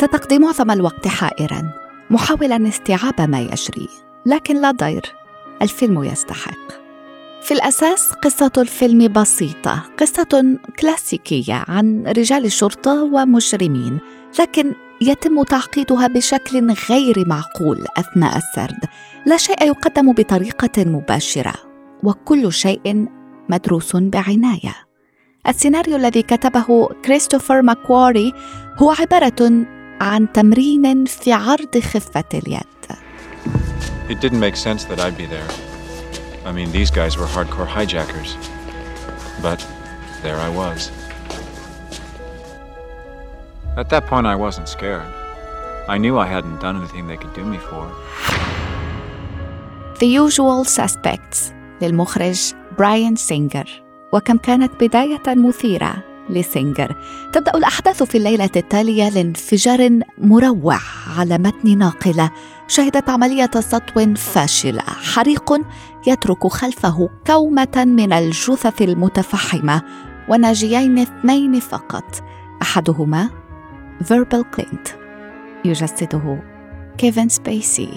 ستقضي معظم الوقت حائرا محاولا استيعاب ما يجري. لكن لا ضير الفيلم يستحق. في الأساس قصة الفيلم بسيطة قصة كلاسيكية عن رجال شرطه ومجرمين لكن يتم تعقيدها بشكل غير معقول أثناء السرد. لا شيء يقدم بطريقة مباشرة وكل شيء مدروس بعناية. السيناريو الذي كتبه كريستوفر ماكواري هو عبارة عن تمرين في عرض خفة اليد. It didn't make sense that I'd be there. I mean, these guys were hardcore hijackers. But there I was. At that point, I wasn't scared. I knew I hadn't done anything they could do me for. The Usual Suspects للمخرج براين سينجر وكم كانت بداية مثيرة لسينجر. تبدأ الأحداث في الليلة التالية لانفجار مروع على متن ناقلة. شهدت عملية سطو فاشلة حريق يترك خلفه كومة من الجثث المتفحمة وناجيين اثنين فقط. أحدهما فيربل كينت يجسده كيفن سبيسي.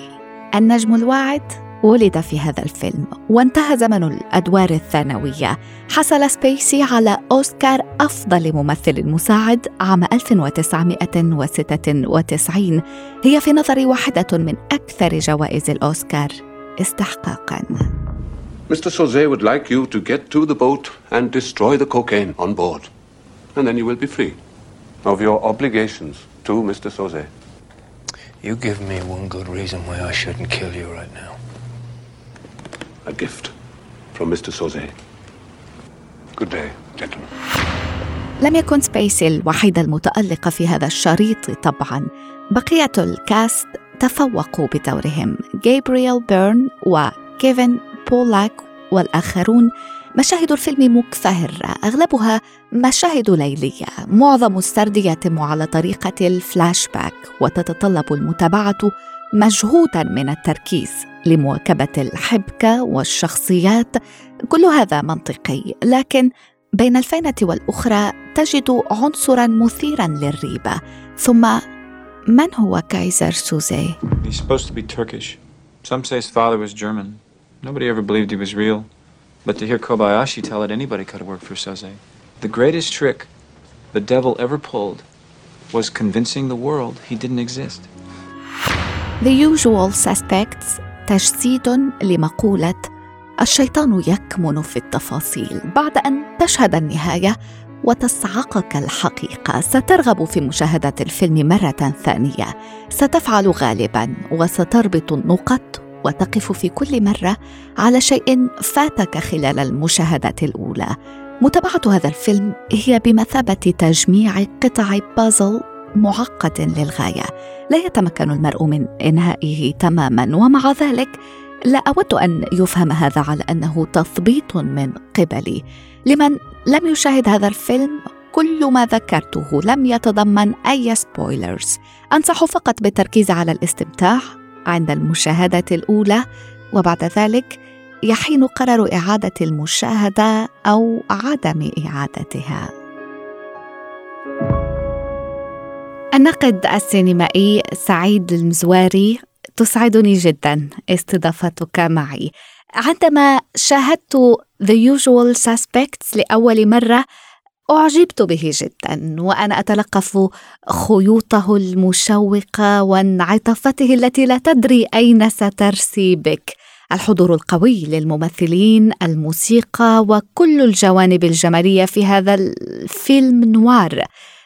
النجم الواعد ولد في هذا الفيلم وانتهى زمن الأدوار الثانوية حصل سبيسي على أوسكار أفضل ممثل مساعد عام 1996 هي في نظري واحدة من أكثر جوائز الأوسكار استحقاقاً Mr. Sauzet would like you to get to the boat and destroy the cocaine on board. And then you will be free of your obligations to Mr. Sauzet. You give me one good reason why I shouldn't kill you right now. A gift from Mr. Soze. Good day, gentlemen. لم يكن سبيسي الوحيد المتألق في هذا الشريط طبعا بقية ال cast تفوقوا بدورهم جابرييل بيرن وكيفن بولاك والآخرون مشاهد الفيلم مكفهرة أغلبها مشاهد ليلية معظم السرد يتم على طريقة الفلاش باك وتتطلب المتابعة مجهودا من التركيز لمواكبه الحبكه والشخصيات كل هذا منطقي لكن بين الفينه والاخرى تجد عنصرا مثيرا للريبه ثم من هو كايزر سوزي؟ He's supposed to be Turkish. Some say his father was German. Nobody ever believed he was real. But to hear Kobayashi tell it, anybody could have worked for Soze. The greatest trick the devil ever pulled was convincing the world he didn't exist. The Usual Suspects تجسيد لمقولة الشيطان يكمن في التفاصيل بعد أن تشهد النهاية وتصعقك الحقيقة. سترغب في مشاهدة الفيلم مرة ثانية. ستفعل غالبا وستربط النقط وتقف في كل مرة على شيء فاتك خلال المشاهدة الأولى. متابعة هذا الفيلم هي بمثابة تجميع قطع بازل معقد للغاية. لا يتمكن المرء من إنهائه تماما ومع ذلك لا أود أن يفهم هذا على أنه تثبيط من قبلي. لمن لم يشاهد هذا الفيلم كل ما ذكرته لم يتضمن أي سبويلرز أنصح فقط بالتركيز على الاستمتاع عند المشاهدة الأولى وبعد ذلك يحين قرار إعادة المشاهدة أو عدم إعادتها. الناقد السينمائي سعيد المزواري تسعدني جدا استضافتك معي. عندما شاهدت The Usual Suspects لأول مرة أعجبت به جدا وأنا أتلقف خيوطه المشوقة وانعطافته التي لا تدري أين سترسي بك. الحضور القوي للممثلين الموسيقى وكل الجوانب الجمالية في هذا الفيلم نوار.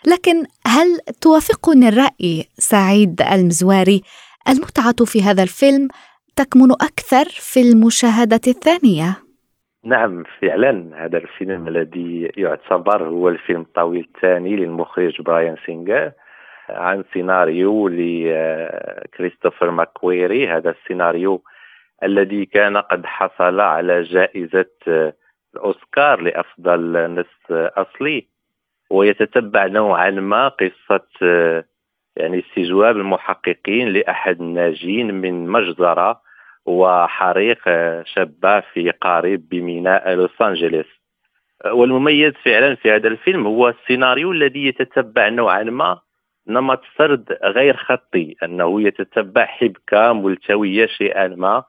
لكن هل توافقني الرأي سعيد المزواري؟ المتعة في هذا الفيلم تكمن أكثر في المشاهدة الثانية؟ نعم فعلا هذا الفيلم الذي يعتبر هو الفيلم الطويل الثاني للمخرج براين سينجر عن سيناريو لكريستوفر ماكويري. هذا السيناريو الذي كان قد حصل على جائزة الأوسكار لأفضل نص أصلي ويتتبع نوعا ما قصة يعني استجواب المحققين لأحد الناجين من مجزرة وحريق شب في قارب بميناء لوس أنجلوس والمميز فعلا في هذا الفيلم هو السيناريو الذي يتتبع نوعا ما نمط سرد غير خطي أنه يتتبع حبكة ملتوية شيئا ما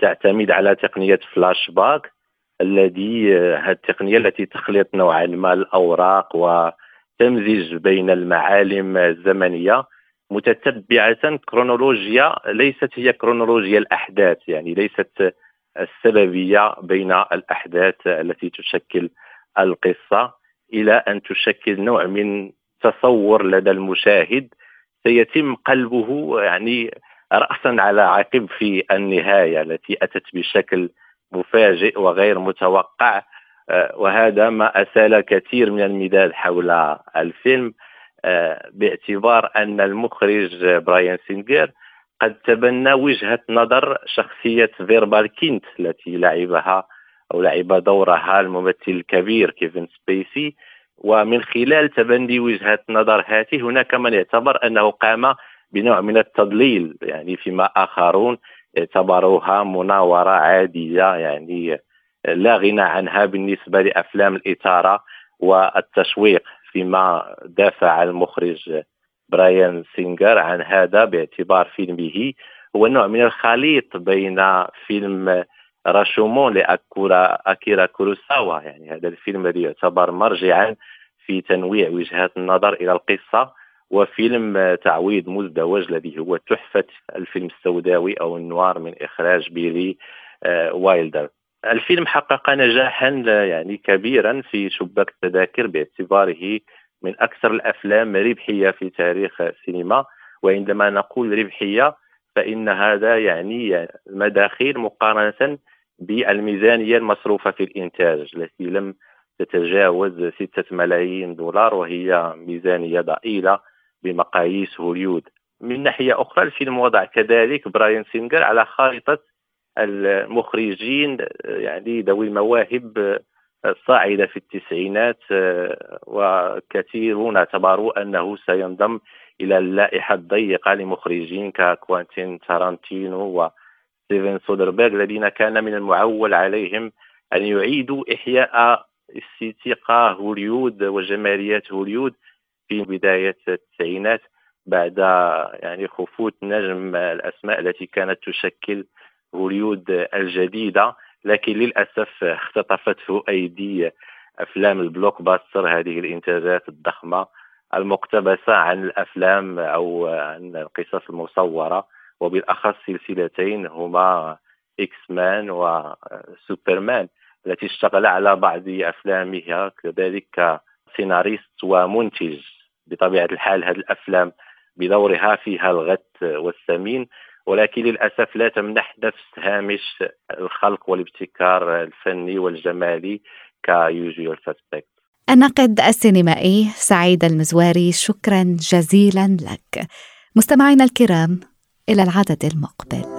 تعتمد على تقنية فلاش باك الذي آه، هذه التقنية التي تخلط نوعا ما الأوراق وتمزج بين المعالم الزمنية متتبعة كرونولوجيا ليست هي كرونولوجيا الأحداث يعني ليست السببية بين الأحداث التي تشكل القصة. إلى أن تشكل نوع من تصور لدى المشاهد سيتم قلبه يعني راسا على عقب في النهاية التي أتت بشكل مفاجئ وغير متوقع آه، وهذا ما أسال كثير من المداد حول الفيلم آه، باعتبار أن المخرج براين سينجر قد تبنى وجهة نظر شخصية فيربال كينت التي لعبها أو لعب دورها الممثل الكبير كيفن سبيسي. ومن خلال تبني وجهة نظر هذه هناك من يعتبر أنه قام بنوع من التضليل يعني فيما آخرون اعتبروها مناورة عادية يعني لا غنى عنها بالنسبة لأفلام الإثارة والتشويق فيما دافع المخرج برايان سينجر عن هذا باعتبار فيلمه هو نوع من الخليط بين فيلم راشومون لأكورا أكيرا كوروساوا يعني هذا الفيلم الذي يعتبر مرجعا في تنويع وجهات النظر إلى القصة. وفيلم تعويض مزدوج الذي هو تحفة الفيلم السوداوي أو ال noir من إخراج بيلي آه، وايلدر. الفيلم حقق نجاحا يعني كبيرا في شباك التذاكر باعتباره من أكثر الأفلام ربحية في تاريخ السينما. وعندما نقول ربحية فإن هذا يعني مداخيل مقارنة بالميزانية المصروفة في الإنتاج التي لم تتجاوز ستة ملايين دولار وهي ميزانية ضئيلة. بمقاييس هوليود. من ناحية أخرى الفيلم وضع كذلك براين سينجر على خارطة المخرجين يعني ذوي المواهب الصاعدة في التسعينات وكثيرون اعتبروا أنه سينضم إلى اللائحة الضيقة لمخرجين ككوانتين تارانتينو ستيفن سودربيرغ الذين كان من المعول عليهم أن يعيدوا إحياء استيتيقا هوليود وجماليات هوليود في بداية التسعينات بعد يعني خفوت نجم الأسماء التي كانت تشكل هوليود الجديدة لكن للأسف اختطفته أيدي أفلام ال blockbuster هذه الإنتاجات الضخمة المقتبسة عن الأفلام أو عن القصص المصورة وبالأخص سلسلتين هما X-Men وسوبرمان التي اشتغل على بعض أفلامها كذلك سيناريست ومنتج بطبيعة الحال هذه الأفلام بدورها فيها الغث والسمين ولكن للأسف لا تمنح نفس هامش الخلق والابتكار الفني والجمالي كيوجوال سسبكت الناقد السينمائي سعيد المزواري شكرا جزيلا لك. مستمعينا الكرام إلى العدد المقبل.